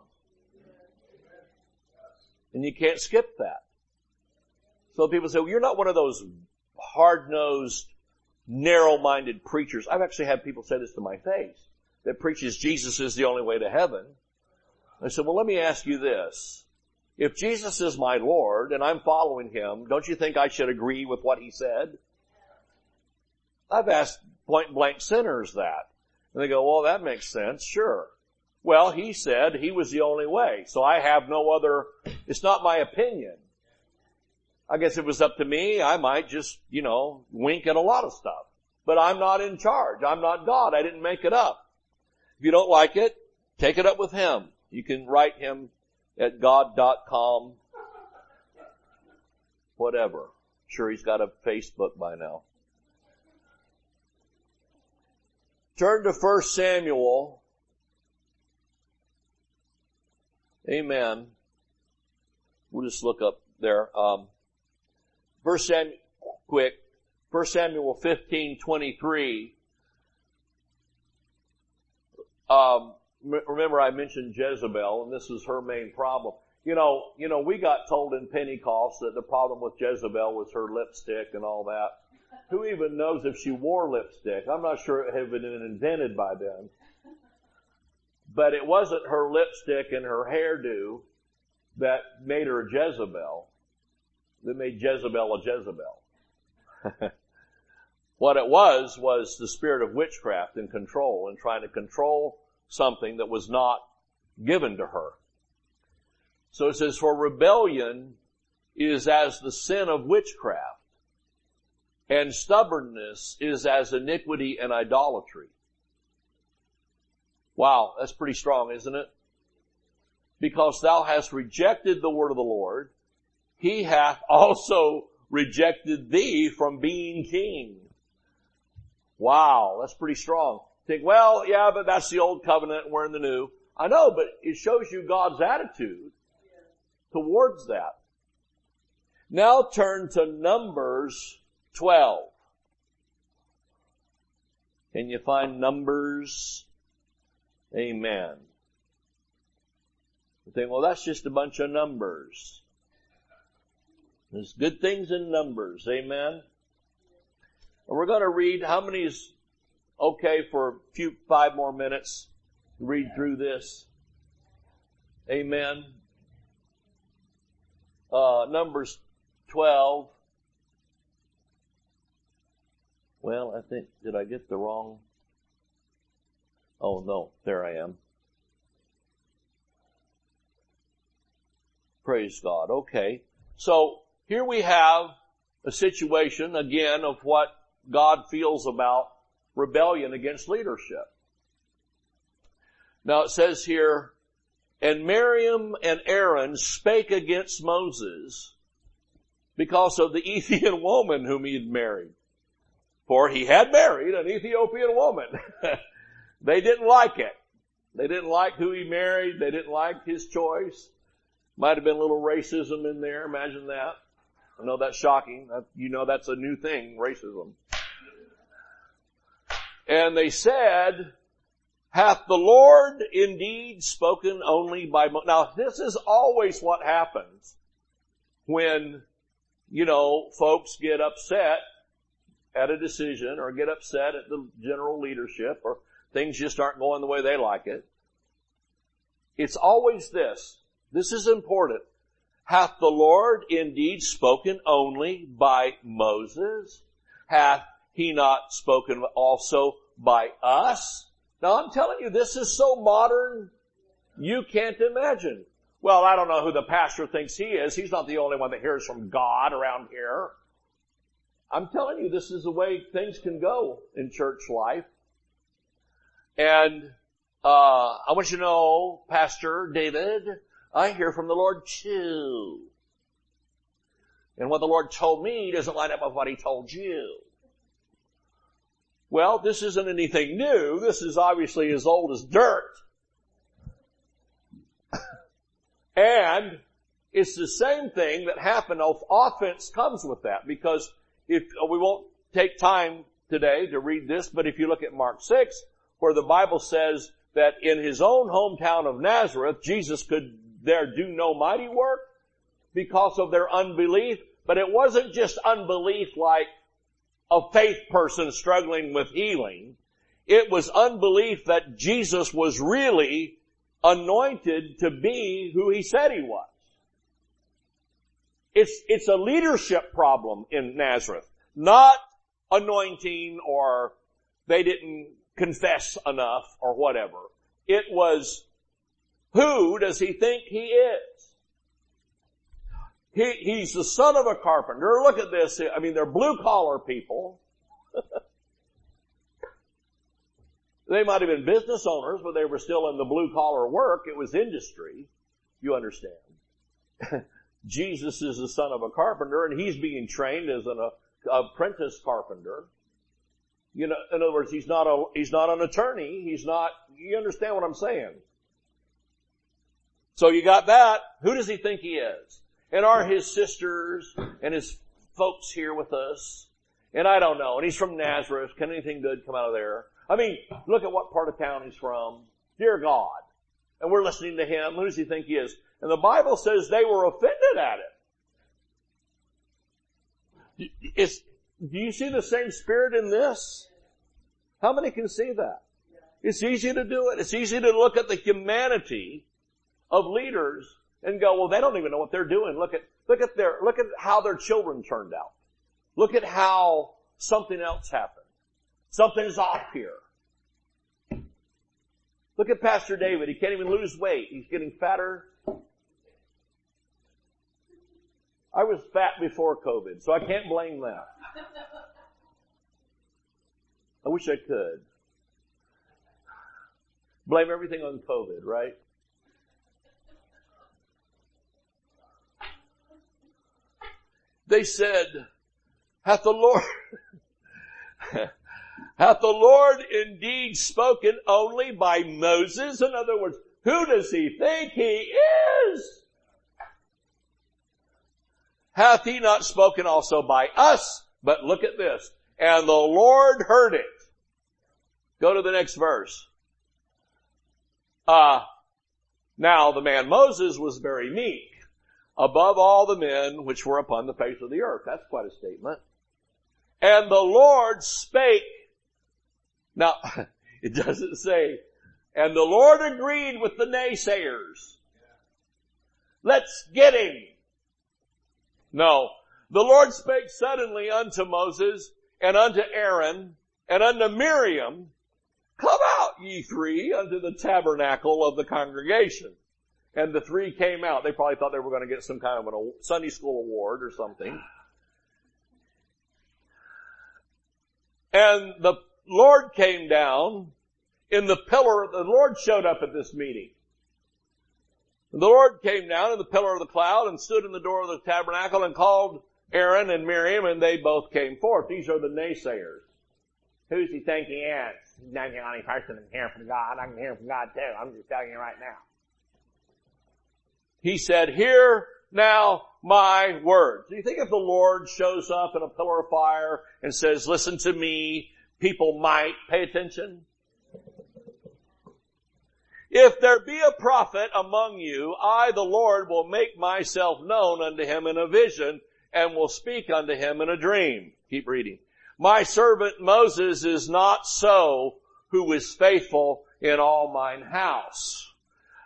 And you can't skip that. So people say, well, you're not one of those hard-nosed, narrow-minded preachers. I've actually had people say this to my face that preaches Jesus is the only way to heaven. I said, well, let me ask you this. If Jesus is my Lord and I'm following Him, don't you think I should agree with what He said? I've asked point blank sinners that. And they go, well, that makes sense. Sure. Well, He said He was the only way. So I have no other, it's not my opinion. I guess it was up to me, I might just, you know, wink at a lot of stuff. But I'm not in charge. I'm not God. I didn't make it up. If you don't like it, take it up with Him. You can write Him at God.com. Whatever. I'm sure he's got a Facebook by now. Turn to 1 Samuel. Amen. We'll just look up there. Um, 1 Samuel, quick. 1 Samuel 15, 23. Um, remember I mentioned Jezebel, and this is her main problem. You know, you know, we got told in Pentecost that the problem with Jezebel was her lipstick and all that. Who even knows if she wore lipstick? I'm not sure it had been invented by then. But it wasn't her lipstick and her hairdo that made her a Jezebel. That made Jezebel a Jezebel. what it was, was the spirit of witchcraft and control and trying to control something that was not given to her. So it says, for rebellion is as the sin of witchcraft, and stubbornness is as iniquity and idolatry. Wow, that's pretty strong, isn't it? Because thou hast rejected the word of the Lord, he hath also rejected thee from being king. Wow, that's pretty strong think, well, yeah, but that's the old covenant, we're in the new. I know, but it shows you God's attitude towards that. Now turn to Numbers 12. Can you find Numbers? Amen. You think, well, that's just a bunch of numbers. There's good things in numbers. Amen. And we're going to read, how many is okay for a few, five more minutes to read through this? Amen. Uh, Numbers 12. Well, I think, did I get the wrong? Oh no, there I am. Praise God. Okay. So here we have a situation again of what God feels about rebellion against leadership. Now it says here, and Miriam and Aaron spake against Moses because of the Ethiopian woman whom he had married. For he had married an Ethiopian woman. they didn't like it. They didn't like who he married. They didn't like his choice. Might have been a little racism in there. Imagine that. I know that's shocking. You know that's a new thing, racism. And they said, hath the Lord indeed spoken only by, Mo-? now this is always what happens when, you know, folks get upset at a decision or get upset at the general leadership or things just aren't going the way they like it. It's always this. This is important. Hath the Lord indeed spoken only by Moses? Hath he not spoken also by us? Now I'm telling you, this is so modern, you can't imagine. Well, I don't know who the pastor thinks he is. He's not the only one that hears from God around here. I'm telling you, this is the way things can go in church life. And, uh, I want you to know, Pastor David, I hear from the Lord too. And what the Lord told me doesn't line up with what He told you. Well, this isn't anything new. This is obviously as old as dirt. and it's the same thing that happened. Offense comes with that because if uh, we won't take time today to read this, but if you look at Mark 6, where the Bible says that in his own hometown of Nazareth, Jesus could there do no mighty work because of their unbelief, but it wasn't just unbelief like a faith person struggling with healing. It was unbelief that Jesus was really anointed to be who he said he was. It's, it's a leadership problem in Nazareth, not anointing or they didn't confess enough or whatever. It was, who does he think he is? He, he's the son of a carpenter. Look at this. I mean, they're blue collar people. they might have been business owners, but they were still in the blue collar work. It was industry. You understand. Jesus is the son of a carpenter and he's being trained as an uh, apprentice carpenter. You know, in other words, he's not a, he's not an attorney. He's not, you understand what I'm saying? So you got that. Who does he think he is? And are his sisters and his folks here with us? And I don't know. And he's from Nazareth. Can anything good come out of there? I mean, look at what part of town he's from. Dear God. And we're listening to him. Who does he think he is? And the Bible says they were offended at it. It's, do you see the same spirit in this? How many can see that? It's easy to do it. It's easy to look at the humanity of leaders and go, well, they don't even know what they're doing. Look at, look at their, look at how their children turned out. Look at how something else happened. Something's off here. Look at Pastor David. He can't even lose weight. He's getting fatter I was fat before COVID, so I can't blame that. I wish I could. Blame everything on COVID, right? They said, hath the Lord, hath the Lord indeed spoken only by Moses? In other words, who does he think he is? Hath he not spoken also by us? But look at this. And the Lord heard it. Go to the next verse. Uh, now the man Moses was very meek above all the men which were upon the face of the earth. That's quite a statement. And the Lord spake. Now, it doesn't say, and the Lord agreed with the naysayers. Let's get him. No. The Lord spake suddenly unto Moses and unto Aaron and unto Miriam, Come out, ye three, unto the tabernacle of the congregation. And the three came out. They probably thought they were going to get some kind of a Sunday school award or something. And the Lord came down in the pillar. The Lord showed up at this meeting. And the Lord came down in the pillar of the cloud and stood in the door of the tabernacle and called Aaron and Miriam and they both came forth. These are the naysayers. Who's he thinking he is? He's not the only person can hear from God. I can hear from God too. I'm just telling you right now. He said, hear now my words. Do you think if the Lord shows up in a pillar of fire and says, listen to me, people might pay attention? If there be a prophet among you, I, the Lord, will make myself known unto him in a vision and will speak unto him in a dream. Keep reading. My servant Moses is not so who is faithful in all mine house.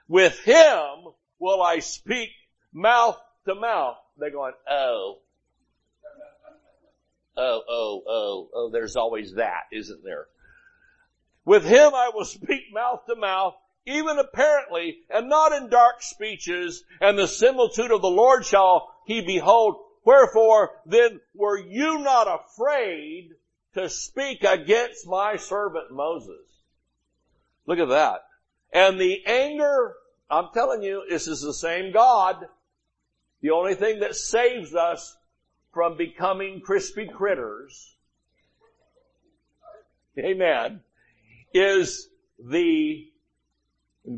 With him will I speak mouth to mouth. They're going, oh. Oh, oh, oh, oh, there's always that, isn't there? With him I will speak mouth to mouth even apparently, and not in dark speeches, and the similitude of the Lord shall he behold. Wherefore then were you not afraid to speak against my servant Moses? Look at that. And the anger, I'm telling you, this is the same God. The only thing that saves us from becoming crispy critters, amen, is the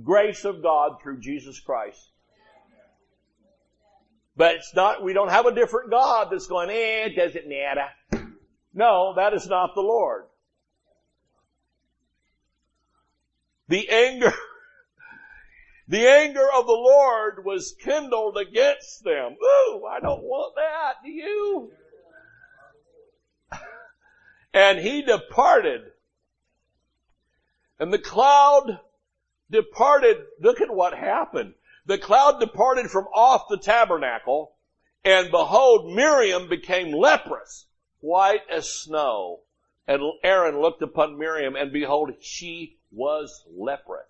grace of God through Jesus Christ. But it's not, we don't have a different God that's going, eh, it doesn't matter. No, that is not the Lord. The anger, the anger of the Lord was kindled against them. Ooh, I don't want that. Do you? And he departed. And the cloud departed. Look at what happened. The cloud departed from off the tabernacle and behold, Miriam became leprous, white as snow. And Aaron looked upon Miriam and behold, she was leprous.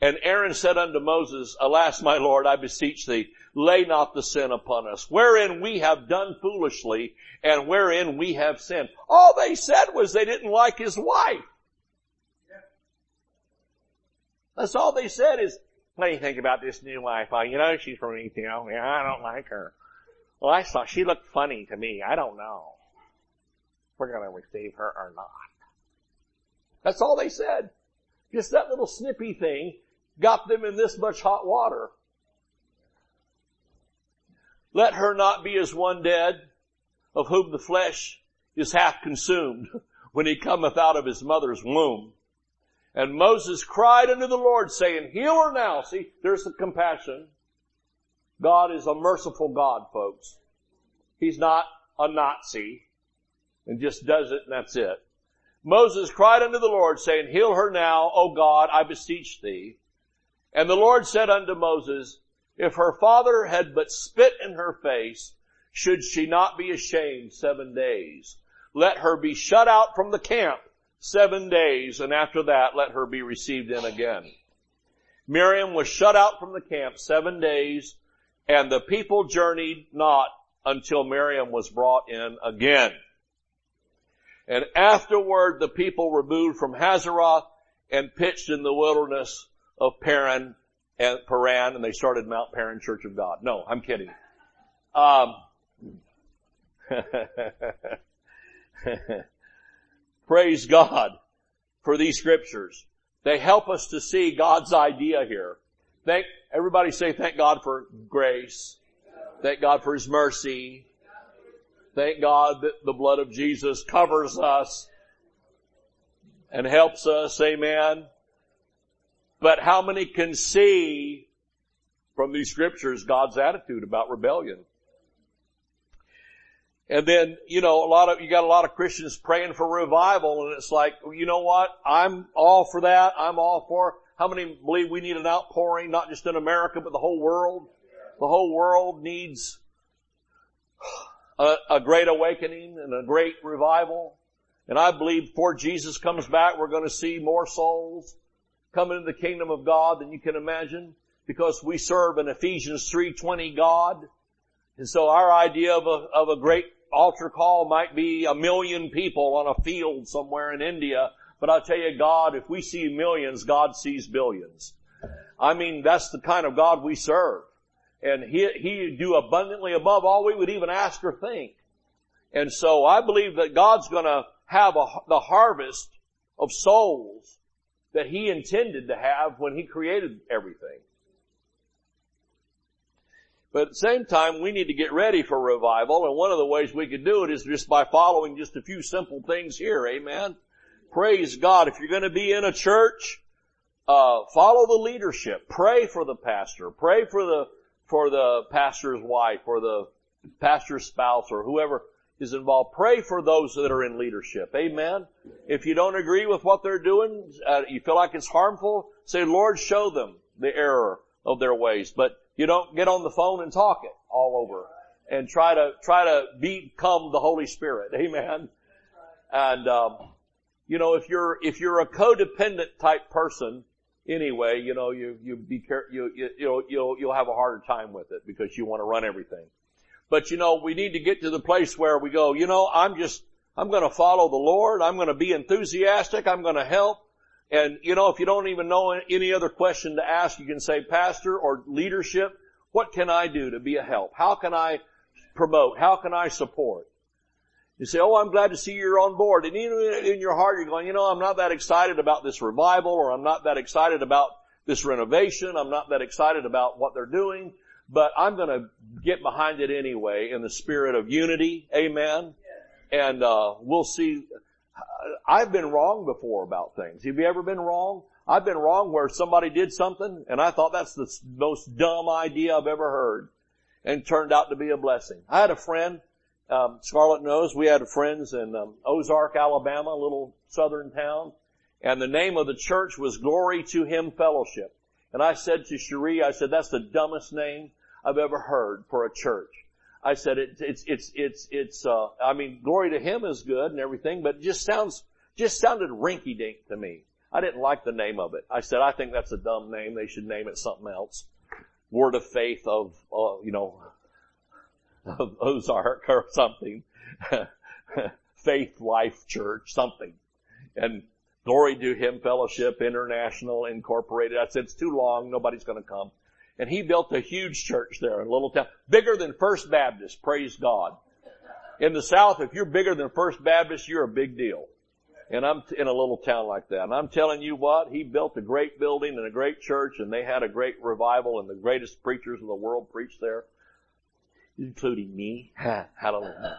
And Aaron said unto Moses, Alas, my Lord, I beseech thee, lay not the sin upon us, wherein we have done foolishly and wherein we have sinned. All they said was they didn't like his wife. That's all they said is, what do you think about this new wife? Oh, you know, she's from Ethiopia. I don't like her. Well, I saw she looked funny to me. I don't know. We're going to receive her or not. That's all they said. Just that little snippy thing got them in this much hot water. Let her not be as one dead, of whom the flesh is half consumed when he cometh out of his mother's womb. And Moses cried unto the Lord saying, heal her now. See, there's the compassion. God is a merciful God, folks. He's not a Nazi and just does it and that's it. Moses cried unto the Lord saying, heal her now, O God, I beseech thee. And the Lord said unto Moses, if her father had but spit in her face, should she not be ashamed seven days? Let her be shut out from the camp seven days, and after that let her be received in again. Miriam was shut out from the camp seven days, and the people journeyed not until Miriam was brought in again. And afterward the people removed from Hazeroth and pitched in the wilderness of Paran and Paran, and they started Mount Paran Church of God. No, I'm kidding. Um, Praise God for these scriptures. They help us to see God's idea here. Thank, everybody say thank God for grace. Thank God for His mercy. Thank God that the blood of Jesus covers us and helps us. Amen. But how many can see from these scriptures God's attitude about rebellion? And then, you know, a lot of, you got a lot of Christians praying for revival and it's like, you know what? I'm all for that. I'm all for, how many believe we need an outpouring, not just in America, but the whole world? The whole world needs a, a great awakening and a great revival. And I believe before Jesus comes back, we're going to see more souls come into the kingdom of God than you can imagine because we serve an Ephesians 3.20 God. And so our idea of a, of a great altar call might be a million people on a field somewhere in India, but I'll tell you, God, if we see millions, God sees billions. I mean, that's the kind of God we serve. And He, He do abundantly above all we would even ask or think. And so I believe that God's gonna have a, the harvest of souls that He intended to have when He created everything. But at the same time, we need to get ready for revival, and one of the ways we can do it is just by following just a few simple things here. Amen. Praise God. If you're going to be in a church, uh, follow the leadership. Pray for the pastor. Pray for the for the pastor's wife or the pastor's spouse or whoever is involved. Pray for those that are in leadership. Amen. If you don't agree with what they're doing, uh, you feel like it's harmful, say, Lord, show them the error of their ways. But you don't get on the phone and talk it all over and try to, try to become the Holy Spirit. Amen. And, um, you know, if you're, if you're a codependent type person, anyway, you know, you, you be care, you, you, you'll, you'll, you'll have a harder time with it because you want to run everything. But you know, we need to get to the place where we go, you know, I'm just, I'm going to follow the Lord. I'm going to be enthusiastic. I'm going to help. And you know, if you don't even know any other question to ask, you can say, Pastor or leadership, what can I do to be a help? How can I promote? How can I support? You say, oh, I'm glad to see you're on board. And even in your heart, you're going, you know, I'm not that excited about this revival or I'm not that excited about this renovation. I'm not that excited about what they're doing, but I'm going to get behind it anyway in the spirit of unity. Amen. and uh, we'll see. I've been wrong before about things. Have you ever been wrong? I've been wrong where somebody did something and I thought that's the most dumb idea I've ever heard and turned out to be a blessing. I had a friend, um, Scarlett knows, we had friends in um, Ozark, Alabama, a little southern town, and the name of the church was Glory to Him Fellowship. And I said to Cherie, I said, that's the dumbest name I've ever heard for a church. I said, it, it's, it's, it's, it's, uh, I mean, Glory to Him is good and everything, but it just sounds, just sounded rinky dink to me. I didn't like the name of it. I said, I think that's a dumb name. They should name it something else. Word of Faith of, uh, you know, of Ozark or something. Faith Life Church, something. And Glory to Him Fellowship International Incorporated. I said, it's too long. Nobody's going to come. And he built a huge church there in a little town. Bigger than First Baptist. Praise God. In the South, if you're bigger than First Baptist, you're a big deal. And I'm in a little town like that. And I'm telling you what, he built a great building and a great church and they had a great revival and the greatest preachers in the world preached there. Including me. Hallelujah.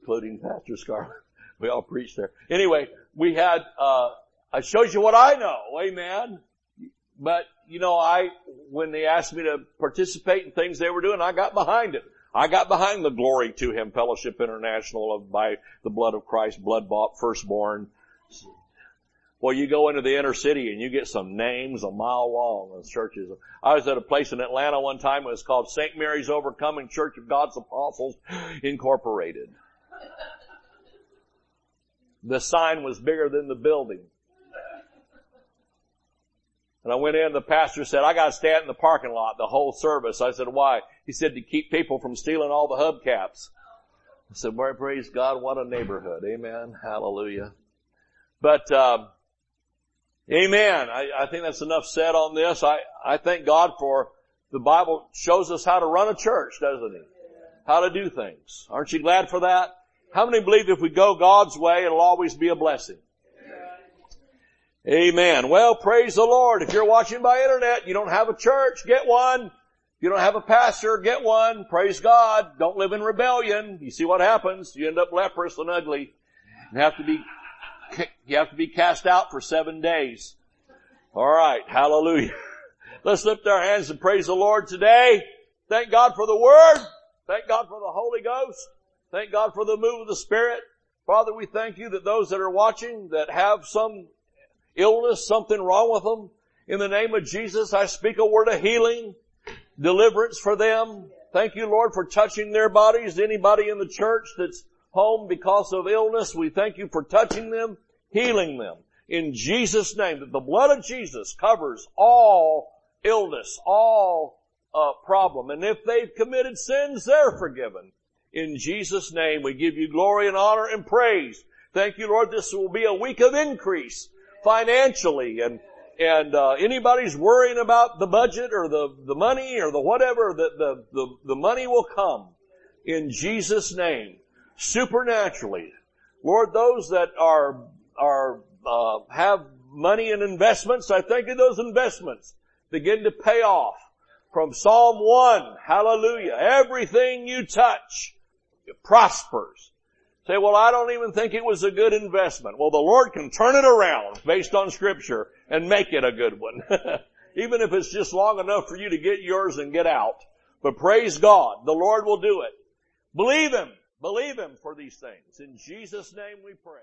Including Pastor Scarlett. We all preached there. Anyway, we had, uh, I showed you what I know. Amen. But, you know, I, when they asked me to participate in things they were doing, I got behind it. I got behind the Glory to Him Fellowship International of by the blood of Christ, blood bought, firstborn. Well, you go into the inner city and you get some names a mile long in churches. I was at a place in Atlanta one time. It was called St. Mary's Overcoming Church of God's Apostles Incorporated. The sign was bigger than the building. And I went in, the pastor said, I gotta stand in the parking lot the whole service. I said, why? He said, to keep people from stealing all the hubcaps. I said, well, praise God, what a neighborhood. Amen. Hallelujah. But, um, amen. I, I think that's enough said on this. I, I thank God for the Bible shows us how to run a church, doesn't it? How to do things. Aren't you glad for that? How many believe if we go God's way, it'll always be a blessing? Amen. Well, praise the Lord. If you're watching by internet, you don't have a church, get one. If You don't have a pastor, get one. Praise God. Don't live in rebellion. You see what happens. You end up leprous and ugly. You have to be, you have to be cast out for seven days. Alright. Hallelujah. Let's lift our hands and praise the Lord today. Thank God for the Word. Thank God for the Holy Ghost. Thank God for the move of the Spirit. Father, we thank you that those that are watching that have some illness, something wrong with them. In the name of Jesus, I speak a word of healing, deliverance for them. Thank you, Lord, for touching their bodies. Anybody in the church that's home because of illness, we thank you for touching them, healing them. In Jesus' name, that the blood of Jesus covers all illness, all uh, problem. And if they've committed sins, they're forgiven. In Jesus' name, we give you glory and honor and praise. Thank you, Lord. This will be a week of increase financially and and uh, anybody's worrying about the budget or the, the money or the whatever, the, the, the, the money will come in Jesus' name, supernaturally. Lord, those that are are uh, have money and investments, I thank you those investments begin to pay off. From Psalm 1, hallelujah, everything you touch prospers. Say, well, I don't even think it was a good investment. Well, the Lord can turn it around based on scripture and make it a good one. even if it's just long enough for you to get yours and get out. But praise God, the Lord will do it. Believe Him. Believe Him for these things. In Jesus' name we pray.